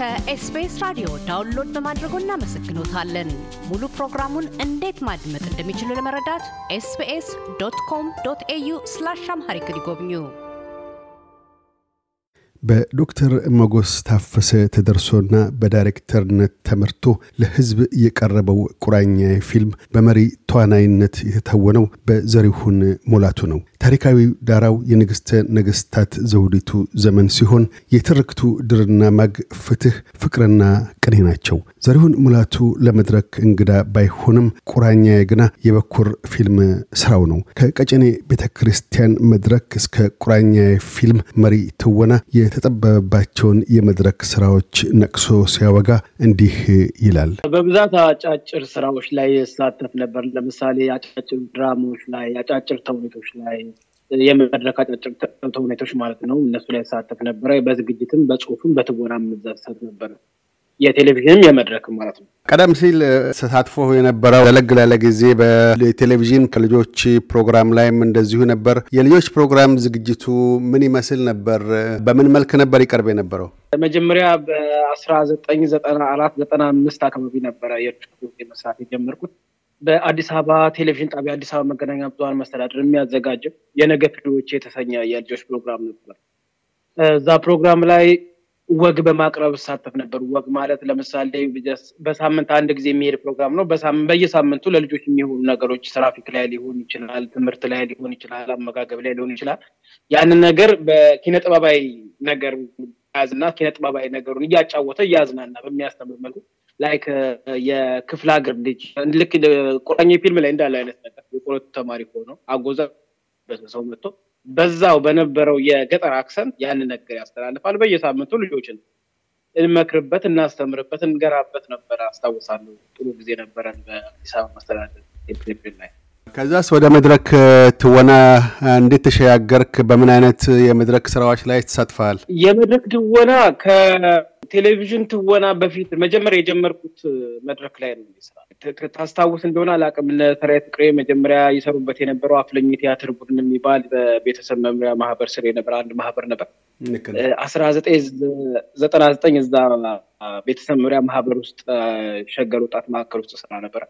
ከኤስቢኤስ ራዲዮ download በማድረጎ እናመሰግኖታለን። ሙሉ ፕሮግራሙን እንዴት ማድመጥ እንደሚችሉ ለመረዳት ኤስቢኤስ dot com dot au slash Amharic ይጎብኙ። በዶክተር መጎስ ታፈሰ ተደርሶና በዳይሬክተርነት ተመርቶ ለሕዝብ የቀረበው ቁራኛ ፊልም በመሪ ተዋናይነት የተተወነው በዘሪሁን ሙላቱ ነው። ታሪካዊ ዳራው የንግሥተ ነገሥታት ዘውዲቱ ዘመን ሲሆን የትርክቱ ድርና ማግ፣ ፍትህ፣ ፍቅርና ቅኔ ናቸው። ዘሪሁን ሙላቱ ለመድረክ እንግዳ ባይሆንም ቁራኛ ግና የበኩር ፊልም ስራው ነው። ከቀጨኔ ቤተ ክርስቲያን መድረክ እስከ ቁራኛ ፊልም መሪ ትወና የተጠበበባቸውን የመድረክ ስራዎች ነቅሶ ሲያወጋ እንዲህ ይላል። በብዛት አጫጭር ስራዎች ላይ ሳተፍ ነበር። ለምሳሌ አጫጭር ድራማዎች ላይ፣ አጫጭር ተውኔቶች ላይ የመድረክ አጫጭር ተውኔቶች ማለት ነው። እነሱ ላይ ሳተፍ ነበረ። በዝግጅትም በጽሁፍም በትወናም መዛተፍ ነበረ። የቴሌቪዥንም የመድረክም ማለት ነው። ቀደም ሲል ተሳትፎ የነበረው ለለግ ላለ ጊዜ በቴሌቪዥን ከልጆች ፕሮግራም ላይም እንደዚሁ ነበር። የልጆች ፕሮግራም ዝግጅቱ ምን ይመስል ነበር? በምን መልክ ነበር ይቀርብ የነበረው? መጀመሪያ በአስራ ዘጠኝ ዘጠና አራት ዘጠና አምስት አካባቢ ነበረ መስራት የጀመርኩት በአዲስ አበባ ቴሌቪዥን ጣቢያ አዲስ አበባ መገናኛ ብዙኃን መስተዳድር የሚያዘጋጀው የነገ ፊዶች የተሰኘ የልጆች ፕሮግራም ነበር። እዛ ፕሮግራም ላይ ወግ በማቅረብ እሳተፍ ነበር። ወግ ማለት ለምሳሌ በሳምንት አንድ ጊዜ የሚሄድ ፕሮግራም ነው። በየሳምንቱ ለልጆች የሚሆኑ ነገሮች ትራፊክ ላይ ሊሆን ይችላል፣ ትምህርት ላይ ሊሆን ይችላል፣ አመጋገብ ላይ ሊሆን ይችላል። ያንን ነገር በኪነ ጥበባዊ ነገር ያዝና ኪነ ጥበባዊ ነገሩን እያጫወተ እያዝናና በሚያስተምር መልኩ like የክፍለ ሀገር ልጅ ልክ ቁራኛ ፊልም ላይ እንዳለ አይነት ነገር የቆረቱ ተማሪ ሆነው አጎዛ ሰው መጥቶ በዛው በነበረው የገጠር accent ያንን ነገር ያስተላልፋል። በየሳምንቱ ልጆችን እንመክርበት፣ እናስተምርበት፣ እንገራበት ነበረ። አስታውሳለሁ። ጥሩ ጊዜ ነበረን በአዲስ አበባ መስተዳደር ቴሌቪዥን ላይ። ከዛስ ወደ መድረክ ትወና እንዴት ተሸጋገርክ? በምን አይነት የመድረክ ስራዎች ላይ ተሳትፈሃል? የመድረክ ትወና ከቴሌቪዥን ትወና በፊት መጀመሪያ የጀመርኩት መድረክ ላይ ነው። ስራ ታስታውስ እንደሆነ አላውቅም። ተራይ ፍቅሬ መጀመሪያ ይሰሩበት የነበረው አፍለኝ ቲያትር ቡድን የሚባል በቤተሰብ መምሪያ ማህበር ስር የነበረ አንድ ማህበር ነበር። አስራ ዘጠኝ ዘጠና ዘጠኝ እዛ ቤተሰብ መምሪያ ማህበር ውስጥ ሸገር ወጣት ማዕከል ውስጥ ስራ ነበረ።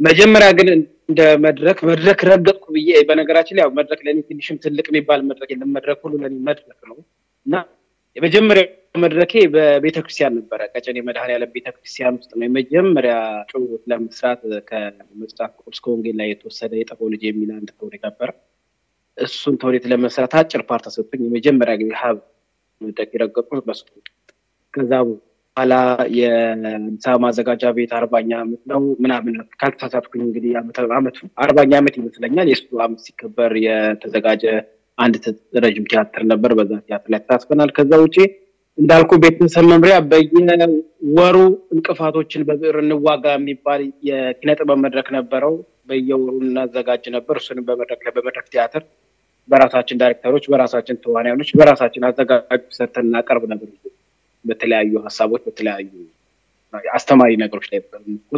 መጀመሪያ ግን እንደ መድረክ መድረክ ረገጥኩ ብዬ በነገራችን ላይ ያው መድረክ ለእኔ ትንሽም ትልቅ የሚባል መድረክ የለም። መድረክ ሁሉ ለእኔ መድረክ ነው እና የመጀመሪያ መድረኬ በቤተክርስቲያን ነበረ። ቀጨኔ መድኃኔዓለም ቤተክርስቲያን ውስጥ ነው የመጀመሪያ ጭውውት ለመስራት ከመጽሐፍ ቅዱስ ከወንጌል ላይ የተወሰደ የጠፋው ልጅ የሚል አንድ ተውኔት ነበረ። እሱን ተውኔት ለመስራት አጭር part ተሰጥቶኝ የመጀመሪያ ጊዜ ሀብ መድረክ የረገጥኩት በሱ ከዛ በኋላ የአዲስ ማዘጋጃ ቤት አርባኛ ዓመት ነው ምናምን ካልተሳሳትኩኝ እንግዲህ አመቱ አርባኛ ዓመት ይመስለኛል። የእሱ ዓመት ሲከበር የተዘጋጀ አንድ ረዥም ቲያትር ነበር። በዛ ቲያትር ላይ ተሳትፈናል። ከዛ ውጭ እንዳልኩ ቤተሰብ መምሪያ በየወሩ እንቅፋቶችን በብዕር እንዋጋ የሚባል የኪነ መድረክ ነበረው። በየወሩ እናዘጋጅ ነበር። እሱንም በመድረክ ላይ በመድረክ ቲያትር በራሳችን ዳይሬክተሮች፣ በራሳችን ተዋናዮች፣ በራሳችን አዘጋጆች ሰርተን እናቀርብ ነበር። በተለያዩ ሀሳቦች በተለያዩ አስተማሪ ነገሮች ላይ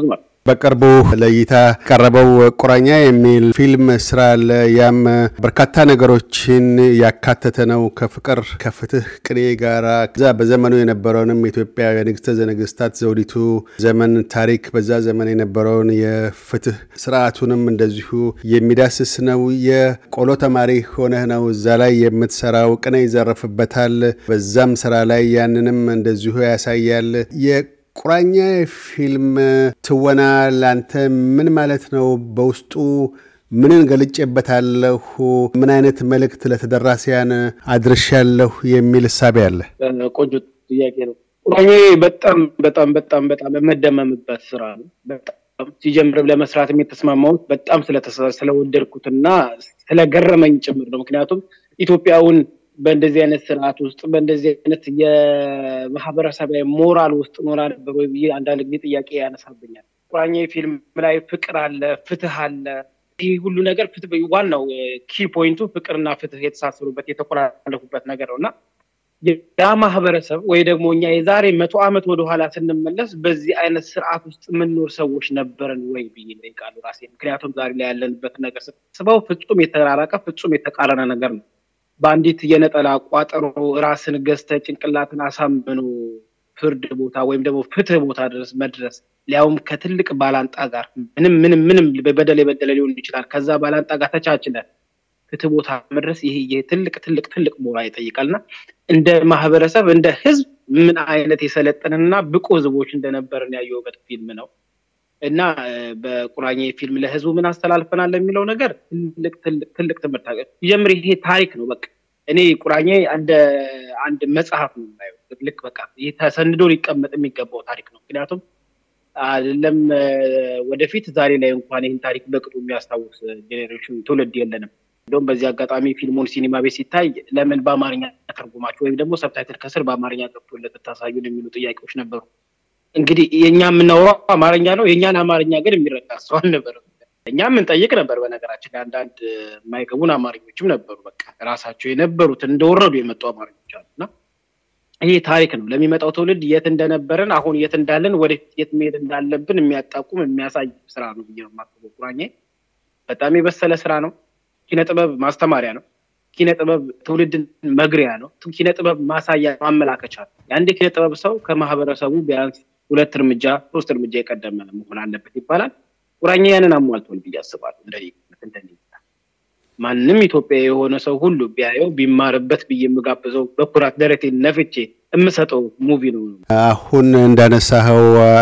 ማለት በቅርቡ ለእይታ ቀረበው ቁራኛ የሚል ፊልም ስራ አለ። ያም በርካታ ነገሮችን ያካተተ ነው። ከፍቅር ከፍትህ ቅኔ ጋራ እዛ በዘመኑ የነበረውንም የኢትዮጵያ የንግስተ ነገስታት ዘውዲቱ ዘመን ታሪክ፣ በዛ ዘመን የነበረውን የፍትህ ስርዓቱንም እንደዚሁ የሚዳስስ ነው። የቆሎ ተማሪ ሆነህ ነው እዛ ላይ የምትሰራው። ቅኔ ይዘረፍበታል። በዛም ስራ ላይ ያንንም እንደዚሁ ያሳያል። ቁራኛ ፊልም ትወና ላንተ ምን ማለት ነው? በውስጡ ምንን ገልጬበታለሁ? ምን አይነት መልእክት ለተደራሲያን አድርሻለሁ የሚል እሳቤ አለ? ቆንጆ ጥያቄ ነው። ቁራኛ በጣም በጣም በጣም በጣም የመደመምበት ስራ ነው። በጣም ሲጀምርም ለመስራትም የተስማማሁት በጣም ስለወደድኩትና ስለገረመኝ ጭምር ነው። ምክንያቱም ኢትዮጵያውን በእንደዚህ አይነት ስርዓት ውስጥ በእንደዚህ አይነት የማህበረሰባዊ ሞራል ውስጥ ኖራ ነበር ወይ ብዬ አንዳንድ ጊዜ ጥያቄ ያነሳብኛል። ቁራኛ ፊልም ላይ ፍቅር አለ፣ ፍትህ አለ። ይህ ሁሉ ነገር ዋናው ኪ ፖይንቱ ፍቅርና ፍትህ የተሳሰሩበት የተቆላለፉበት ነገር ነው እና ያ ማህበረሰብ ወይ ደግሞ እኛ የዛሬ መቶ ዓመት ወደኋላ ስንመለስ በዚህ አይነት ስርዓት ውስጥ የምንኖር ሰዎች ነበርን ወይ ብዬ እጠይቃለሁ ራሴ። ምክንያቱም ዛሬ ላይ ያለንበት ነገር ስበው ፍጹም የተራራቀ ፍጹም የተቃረነ ነገር ነው። በአንዲት የነጠላ ቋጠሮ ራስን ገዝተ ጭንቅላትን አሳምኖ ፍርድ ቦታ ወይም ደግሞ ፍትህ ቦታ ድረስ መድረስ። ሊያውም ከትልቅ ባላንጣ ጋር ምንም ምንም ምንም በበደል የበደለ ሊሆን ይችላል። ከዛ ባላንጣ ጋር ተቻችለን ፍትህ ቦታ መድረስ ይሄ ትልቅ ትልቅ ትልቅ ሞራል ይጠይቃል እና እንደ ማህበረሰብ እንደ ህዝብ ምን አይነት የሰለጠንና ብቁ ህዝቦች እንደነበርን ያየሁበት ፊልም ነው እና በቁራኛ ፊልም ለህዝቡ ምን አስተላልፈናል የሚለው ነገር ትልቅ ትምህርት ይጀምር። ይሄ ታሪክ ነው። በቃ እኔ ቁራኛ እንደ አንድ መጽሐፍ ነው ልክ በቃ ተሰንዶ ሊቀመጥ የሚገባው ታሪክ ነው። ምክንያቱም አይደለም ወደፊት ዛሬ ላይ እንኳን ይህን ታሪክ በቅጡ የሚያስታውስ generation ትውልድ የለንም። እንደውም በዚህ አጋጣሚ ፊልሙን ሲኒማ ቤት ሲታይ ለምን በአማርኛ ተርጉማችሁ ወይም ደግሞ subtitle ከስር በአማርኛ ገብቶለት ታሳዩን የሚሉ ጥያቄዎች ነበሩ። እንግዲህ የእኛ የምናወራው አማርኛ ነው። የእኛን አማርኛ ግን የሚረዳ ሰው አልነበረም። እኛ የምንጠይቅ ነበር። በነገራችን አንዳንድ የማይገቡን አማርኞችም ነበሩ። በቃ ራሳቸው የነበሩት እንደወረዱ የመጡ አማርኞች አሉ እና ይህ ታሪክ ነው ለሚመጣው ትውልድ የት እንደነበረን አሁን የት እንዳለን ወደፊት የት መሄድ እንዳለብን የሚያጣቁም የሚያሳይ ስራ ነው ብዬ ነው ቁራኜ በጣም የበሰለ ስራ ነው። ኪነ ጥበብ ማስተማሪያ ነው። ኪነ ጥበብ ትውልድን መግሪያ ነው። ኪነ ጥበብ ማሳያ ማመላከቻ ነው። የአንድ ኪነ ጥበብ ሰው ከማህበረሰቡ ቢያንስ ሁለት እርምጃ ሶስት እርምጃ የቀደመ መሆን አለበት ይባላል። ቁራኛ ያንን አሟልቷል ብዬ አስባለሁ። እንደ ማንም ኢትዮጵያ የሆነ ሰው ሁሉ ቢያየው ቢማርበት ብዬ የምጋብዘው በኩራት ደረቴን ነፍቼ የምሰጠው ሙቪ ነው። አሁን እንዳነሳኸው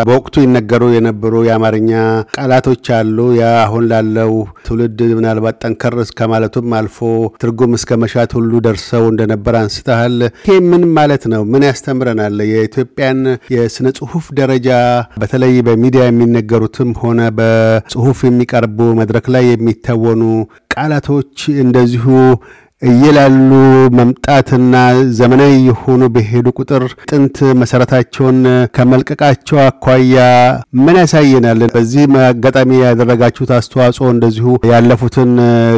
በወቅቱ ይነገሩ የነበሩ የአማርኛ ቃላቶች አሉ። ያ አሁን ላለው ትውልድ ምናልባት ጠንከር ከማለቱም አልፎ ትርጉም እስከ መሻት ሁሉ ደርሰው እንደነበር አንስተሃል። ይሄ ምን ማለት ነው? ምን ያስተምረናል? የኢትዮጵያን የስነ ጽሁፍ ደረጃ በተለይ በሚዲያ የሚነገሩትም ሆነ በጽሁፍ የሚቀርቡ መድረክ ላይ የሚተወኑ ቃላቶች እንደዚሁ እየላሉ መምጣትና ዘመናዊ የሆኑ በሄዱ ቁጥር ጥንት መሰረታቸውን ከመልቀቃቸው አኳያ ምን ያሳየናል? በዚህ አጋጣሚ ያደረጋችሁት አስተዋጽኦ እንደዚሁ ያለፉትን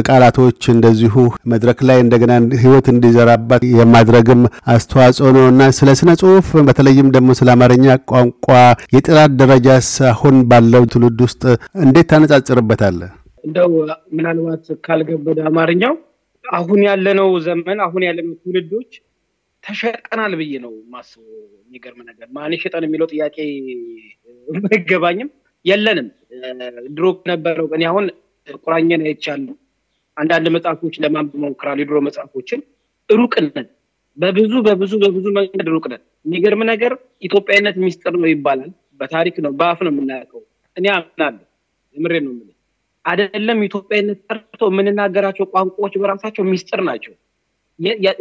ቃላቶች እንደዚሁ መድረክ ላይ እንደገና ህይወት እንዲዘራባት የማድረግም አስተዋጽኦ ነው እና ስለ ስነ ጽሁፍ በተለይም ደግሞ ስለ አማርኛ ቋንቋ የጥራት ደረጃስ አሁን ባለው ትውልድ ውስጥ እንዴት ታነጻጽርበታለህ? እንደው ምናልባት ካልገበደ አማርኛው አሁን ያለነው ዘመን አሁን ያለነው ትውልዶች ተሸጠናል ብዬ ነው ማስበው። የሚገርም ነገር ማን ሸጠን የሚለው ጥያቄ አይገባኝም። የለንም። ድሮ ነበረው እኔ አሁን ቁራኘን አይቻለሁ። አንዳንድ መጽሐፎች ለማንበብ ሞክራለሁ። የድሮ መጽሐፎችን ሩቅ ነን፣ በብዙ በብዙ በብዙ መንገድ ሩቅ ነን። የሚገርም ነገር ኢትዮጵያዊነት ሚስጥር ነው ይባላል። በታሪክ ነው በአፍ ነው የምናውቀው። እኔ አምናለሁ። የምሬ ነው የምልህ አይደለም ኢትዮጵያዊነት ጠርቶ የምንናገራቸው ቋንቋዎች በራሳቸው ሚስጥር ናቸው።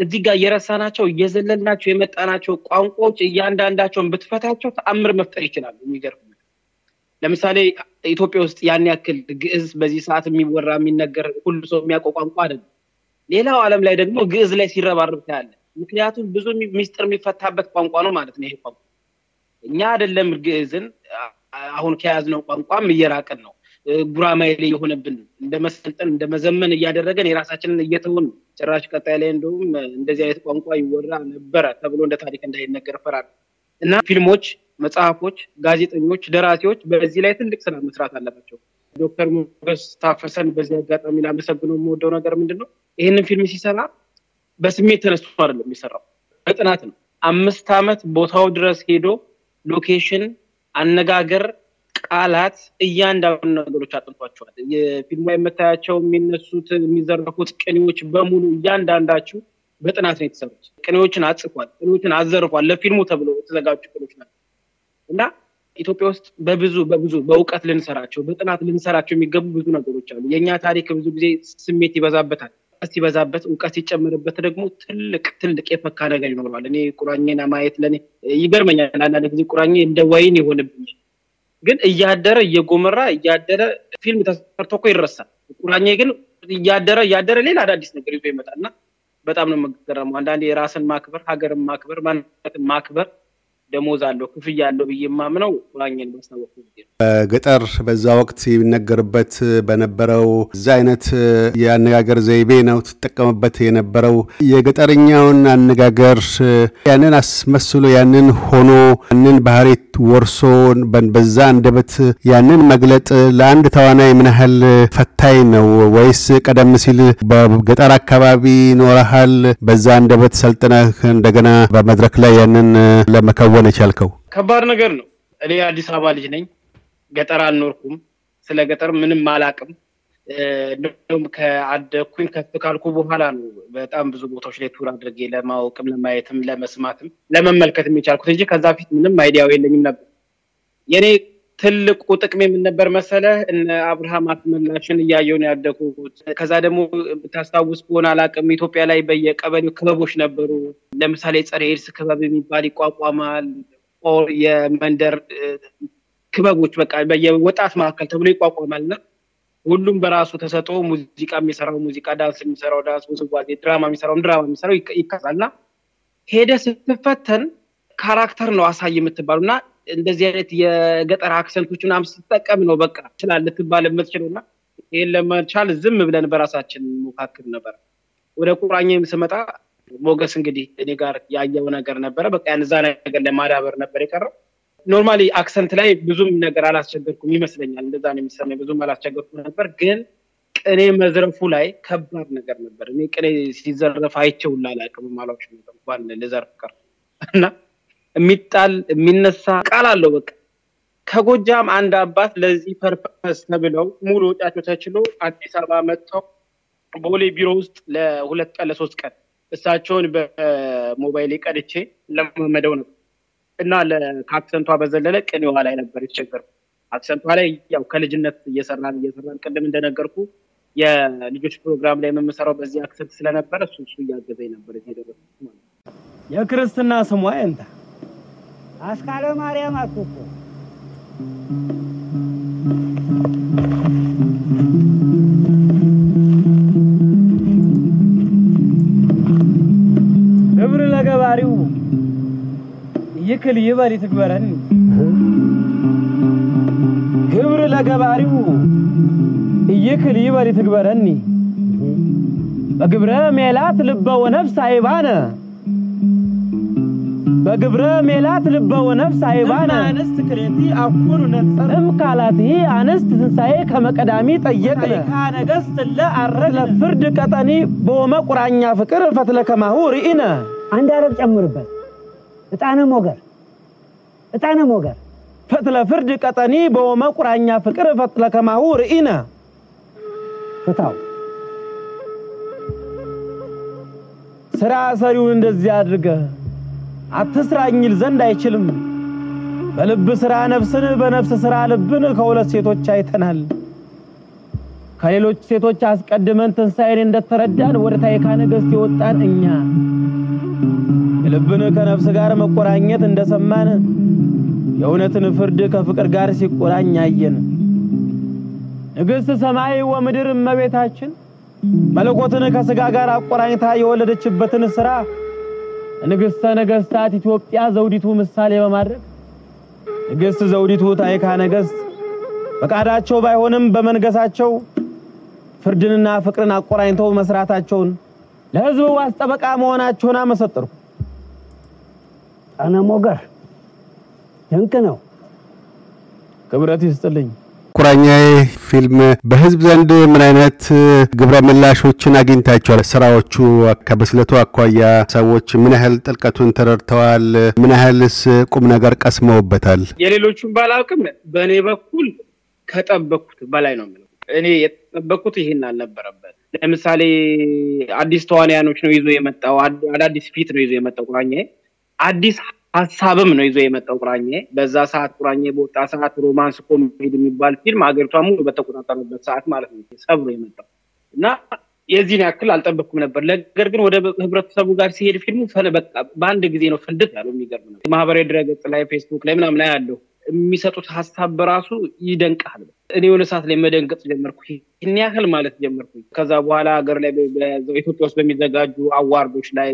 እዚህ ጋር የረሳናቸው እየዘለልናቸው የመጣናቸው ቋንቋዎች እያንዳንዳቸውን ብትፈታቸው ተአምር መፍጠር ይችላሉ። የሚገርም ለምሳሌ ኢትዮጵያ ውስጥ ያን ያክል ግዕዝ በዚህ ሰዓት የሚወራ የሚነገር ሁሉ ሰው የሚያውቀው ቋንቋ አይደለም። ሌላው ዓለም ላይ ደግሞ ግዕዝ ላይ ሲረባርብ ታያለ። ምክንያቱም ብዙ ሚስጥር የሚፈታበት ቋንቋ ነው ማለት ነው ይሄ ቋንቋ። እኛ አይደለም ግዕዝን አሁን ከያዝነው ቋንቋም እየራቅን ነው ጉራማይሌ የሆነብን እንደ መሰልጠን እንደ መዘመን እያደረገን የራሳችንን እየተውን ጭራሽ ቀጣይ ላይ እንደውም እንደዚህ አይነት ቋንቋ ይወራ ነበረ ተብሎ እንደ ታሪክ እንዳይነገር ፈራል እና ፊልሞች፣ መጽሐፎች፣ ጋዜጠኞች፣ ደራሲዎች በዚህ ላይ ትልቅ ስራ መስራት አለባቸው። ዶክተር ሞገስ ታፈሰን በዚህ አጋጣሚ ላመሰግነው የምወደው ነገር ምንድን ነው? ይህንን ፊልም ሲሰራ በስሜት ተነስቶ አይደለም የሚሰራው፣ በጥናት ነው። አምስት ዓመት ቦታው ድረስ ሄዶ location፣ አነጋገር ቃላት እያንዳንዱ ነገሮች አጥንቷቸዋል። የፊልሙ የምታያቸው የሚነሱት የሚዘረፉት ቅኔዎች በሙሉ እያንዳንዳችሁ በጥናት ነው የተሰሩት። ቅኔዎችን አጽፏል፣ ቅኔዎችን አዘርፏል። ለፊልሙ ተብሎ የተዘጋጁ ቅኔዎች ናቸው እና ኢትዮጵያ ውስጥ በብዙ በብዙ በእውቀት ልንሰራቸው በጥናት ልንሰራቸው የሚገቡ ብዙ ነገሮች አሉ። የእኛ ታሪክ ብዙ ጊዜ ስሜት ይበዛበታል። ሲበዛበት እውቀት ሲጨምርበት ደግሞ ትልቅ ትልቅ የፈካ ነገር ይኖረዋል። እኔ ቁራኜና ማየት ለእኔ ይገርመኛል። አንዳንድ ጊዜ ቁራኜ እንደ ወይን ይሆንብኛል ግን እያደረ እየጎመራ እያደረ ፊልም ተሰርቶ እኮ ይረሳል። ቁራኜ ግን እያደረ እያደረ ሌላ አዳዲስ ነገር ይዞ ይመጣል እና በጣም ነው የምገረመው። አንዳንዴ የራስን ማክበር፣ ሀገርን ማክበር፣ ማንነትን ማክበር ደሞዝ አለው ክፍያ አለው ብዬ የማምነው ቁራኝን ማስታወቅ ነው። በገጠር በዛ ወቅት ሲነገርበት በነበረው እዛ አይነት የአነጋገር ዘይቤ ነው ትጠቀምበት የነበረው። የገጠርኛውን አነጋገር ያንን አስመስሎ ያንን ሆኖ ያንን ባህሪ ወርሶ በዛ አንደበት ያንን መግለጥ ለአንድ ተዋናይ ምን ያህል ፈታኝ ነው? ወይስ ቀደም ሲል በገጠር አካባቢ ኖረሃል፣ በዛ አንደበት ሰልጥነህ እንደገና በመድረክ ላይ ያንን ለመከወን ሊሆን የቻልከው? ከባድ ነገር ነው። እኔ አዲስ አበባ ልጅ ነኝ። ገጠር አልኖርኩም። ስለ ገጠር ምንም አላቅም። እንደውም ከአደኩኝ ከፍ ካልኩ በኋላ ነው በጣም ብዙ ቦታዎች ላይ ቱር አድርጌ ለማወቅም ለማየትም ለመስማትም ለመመልከትም የቻልኩት እንጂ ከዛ ፊት ምንም idea ው የለኝም ነበር። የኔ ትልቁ ጥቅሜ ምን ነበር መሰለህ? እነ አብርሃም አስመላሽን እያየሁ ነው ያደኩት። ከዛ ደግሞ ብታስታውስ ከሆነ አላቅም ኢትዮጵያ ላይ በየቀበሌው ክበቦች ነበሩ። ለምሳሌ ጸረ ኤድስ ክበብ የሚባል ይቋቋማል። የመንደር ክበቦች በቃ በየወጣት መካከል ተብሎ ይቋቋማል እና ሁሉም በራሱ ተሰጦ ሙዚቃ የሚሰራው ሙዚቃ፣ ዳንስ የሚሰራው ዳንስ፣ ውዝዋዜ፣ ድራማ የሚሰራው ድራማ የሚሰራው ይካሳል እና ሄደ ስትፈተን character ነው አሳይ የምትባሉ እና እንደዚህ አይነት የገጠር accent ኦች ምናምን ስትጠቀም ነው በቃ ይችላል ልትባል የምትችለው እና ይህን ለመቻል ዝም ብለን በራሳችን እንሞካክር ነበር። ወደ ቁራኛ ስመጣ ሞገስ እንግዲህ እኔ ጋር ያየው ነገር ነበረ። በቃ ያን እዛ ነገር ለማዳበር ነበር የቀረው። normally accent ላይ ብዙም ነገር አላስቸገርኩም ይመስለኛል። እንደዛ ነው የሚሰማኝ። ብዙም አላስቸገርኩም ነበር፣ ግን ቅኔ መዝረፉ ላይ ከባድ ነገር ነበር። እኔ ቅኔ ሲዘረፍ አይቼውም አላውቅ እንኳን ልዘርፍ ቀር እና የሚጣል የሚነሳ ቃል አለው። በቃ ከጎጃም አንድ አባት ለዚህ purpose ተብለው ሙሉ ወጪያቸው ተችሎ አዲስ አበባ መጥተው ቦሌ ቢሮ ውስጥ ለሁለት ቀን ለሶስት ቀን እሳቸውን በሞባይል ቀድቼ ስለማመደው ነበር እና ከ accent ቷ በዘለለ ቅኔዋ ላይ ነበር የተቸገርኩ። accent ቷ ላይ ያው ከልጅነት እየሰራን እየሰራን ቅድም እንደነገርኩ የልጆች ፕሮግራም ላይ የምሰራው በዚህ አክሰንት ስለነበረ እሱ እሱ እያገዘኝ ነበር የክርስትና ስሟ እንታ አስካለ ማርያም አልኩ እኮ ግብር ለገባሪው ይክል ይበል ይትግበረኒ። ግብር ለገባሪው ይክል ይበል ይትግበረኒ። በግብረ ሜላት ልበ ወነፍስ አይባነ በግብረ ሜላት ልበ ወነፍስ አይባነ አንስት ክሬቲ አኩኑ ነጸር እም ካላት አንስት ትንሣኤ ከመቀዳሚ ጠየቅነ ነገስት ለአረግ ለፍርድ ቀጠኒ በወመ ቁራኛ ፍቅር ፈትለ ከማሁ ርኢነ። አንድ አረብ ጨምርበት። እጣነ ሞገር እጣነ ሞገር። ፈትለ ፍርድ ቀጠኒ በወመ ቁራኛ ፍቅር ፈትለ ከማሁ ርኢነ። ፍታው። ስራ ሰሪውን እንደዚህ አድርገህ አትስራኝል ዘንድ አይችልም። በልብ ስራ ነፍስን፣ በነፍስ ስራ ልብን ከሁለት ሴቶች አይተናል። ከሌሎች ሴቶች አስቀድመን ትንሣኤን እንደተረዳን ወደ ታይካ ነገሥት የወጣን እኛ የልብን ከነፍስ ጋር መቆራኘት እንደሰማን የእውነትን ፍርድ ከፍቅር ጋር ሲቆራኝ አየን። ንግሥት ሰማይ ወምድር እመቤታችን መለኮትን ከሥጋ ጋር አቆራኝታ የወለደችበትን ሥራ ንግሥተ ነገሥታት ኢትዮጵያ ዘውዲቱ ምሳሌ በማድረግ ንግሥት ዘውዲቱ ታይካ ነገሥት ፈቃዳቸው ባይሆንም በመንገሳቸው ፍርድንና ፍቅርን አቆራኝተው መስራታቸውን ለሕዝብ ዋስ ጠበቃ መሆናቸውን አመሰጠርኩ። እጣነ ሞገር ድንቅ ነው። ክብረት ይስጥልኝ። ቁራኛዬ ፊልም በህዝብ ዘንድ ምን አይነት ግብረ ምላሾችን አግኝታቸዋል? ስራዎቹ ከብስለቱ አኳያ ሰዎች ምን ያህል ጥልቀቱን ተረድተዋል? ምን ያህልስ ቁም ነገር ቀስመውበታል? የሌሎቹን ባላውቅም በእኔ በኩል ከጠበቅኩት በላይ ነው እኔ የጠበቅኩት ይህን አልነበረም። ለምሳሌ አዲስ ተዋንያኖች ነው ይዞ የመጣው፣ አዳዲስ ፊት ነው ይዞ የመጣው ቁራኛዬ። አዲስ ሀሳብም ነው ይዞ የመጣው ቁራኛዬ። በዛ ሰዓት ቁራኛዬ በወጣ ሰዓት romance comedy የሚባል ፊልም ሀገሪቷ ሙሉ በተቆጣጠረበት ሰዓት ማለት ነው ሰብሮ የመጣው እና የዚህን ያክል አልጠበቅኩም ነበር። ነገር ግን ወደ ህብረተሰቡ ጋር ሲሄድ ፊልሙ በቃ በአንድ ጊዜ ነው ፍንድት ያለው። የሚገርም ነው። ማህበራዊ ድረገጽ ላይ ፌስቡክ ላይ ምናምን ላይ ያለው የሚሰጡት ሀሳብ በራሱ ይደንቃል። እኔ የሆነ ሰዓት ላይ መደንገጥ ጀመርኩ። ይህን ያህል ማለት ጀመርኩ። ከዛ በኋላ ሀገር ላይ ኢትዮጵያ ውስጥ በሚዘጋጁ አዋርዶች ላይ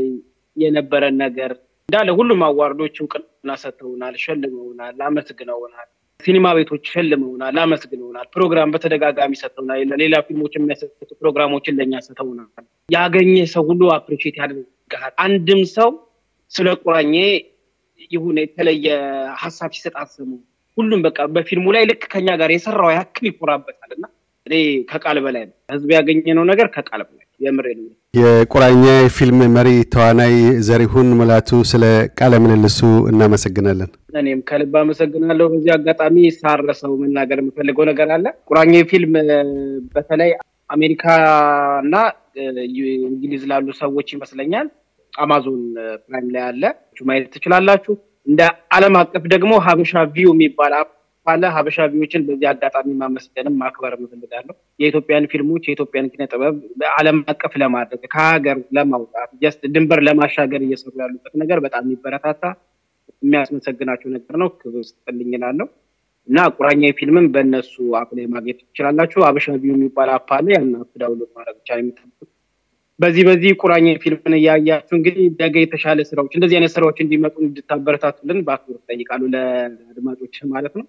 የነበረን ነገር እንዳለ ሁሉም አዋርዶች እውቅና ሰጥተውናል፣ ሸልመውናል፣ አመስግነውናል። ሲኒማ ቤቶች ሸልመውናል፣ አመስግነውናል። ፕሮግራም በተደጋጋሚ ሰጥተውናል። ለሌላ ፊልሞች የሚያሰጡ ፕሮግራሞችን ለእኛ ሰጥተውናል። ያገኘ ሰው ሁሉ አፕሪሺየት ያደርግሃል። አንድም ሰው ስለ ቁራኜ ይሁን የተለየ ሀሳብ ሲሰጥ አሰሙ። ሁሉም በቃ በፊልሙ ላይ ልክ ከኛ ጋር የሰራው ያክል ይኮራበታል እና እኔ ከቃል በላይ ነው። ህዝብ ያገኘነው ነገር ከቃል በላይ የምሬ ነው። የቁራኛ የፊልም መሪ ተዋናይ ዘሪሁን ሙላቱ ስለ ቃለ ምልልሱ እናመሰግናለን። እኔም ከልብ አመሰግናለሁ። በዚህ አጋጣሚ ሳረሰው መናገር የምፈልገው ነገር አለ። ቁራኛ ፊልም በተለይ አሜሪካ እና እንግሊዝ ላሉ ሰዎች ይመስለኛል Amazon Prime ላይ አለ፣ ማየት ትችላላችሁ። እንደ ዓለም አቀፍ ደግሞ ሀበሻ View የሚባል app አለ። ሀበሻ View ዎችን በዚህ አጋጣሚ ማመስገንም ማክበር እፈልጋለሁ። የኢትዮጵያን ፊልሞች የኢትዮጵያን ኪነ ጥበብ ዓለም አቀፍ ለማድረግ ከሀገር ለማውጣት just ድንበር ለማሻገር እየሰሩ ያሉበት ነገር በጣም የሚበረታታ የሚያስመሰግናቸው ነገር ነው። ክብር ይስጥልኝ እና ቁራኛ ፊልምም በእነሱ app ላይ ማግኘት ትችላላችሁ። ሀበሻ View የሚባል app አለ። ያን app download ማድረግ ብቻ የሚጠብቁት በዚህ በዚህ ቁራኛ ፊልምን እያያችሁ እንግዲህ ነገ የተሻለ ስራዎች እንደዚህ አይነት ስራዎች እንዲመጡ እንድታበረታቱልን በአክብሮት እጠይቃለሁ ለአድማጮች ማለት ነው።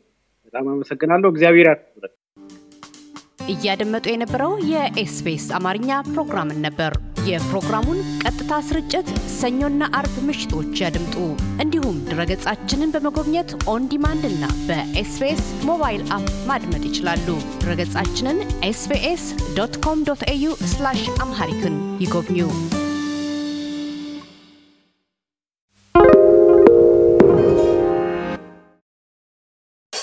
በጣም አመሰግናለሁ። እግዚአብሔር ያክብረን። እያደመጡ የነበረው የ SBS አማርኛ ፕሮግራምን ነበር። የፕሮግራሙን ቀጥታ ስርጭት ሰኞና አርብ ምሽቶች ያድምጡ። እንዲሁም ድረገጻችንን በመጎብኘት On Demand እና በ SBS mobile app ማድመጥ ይችላሉ። ድረገጻችንን ኤስቢኤስ ዶት ኮም ዶት ኤዩ አምሃሪክን ይጎብኙ።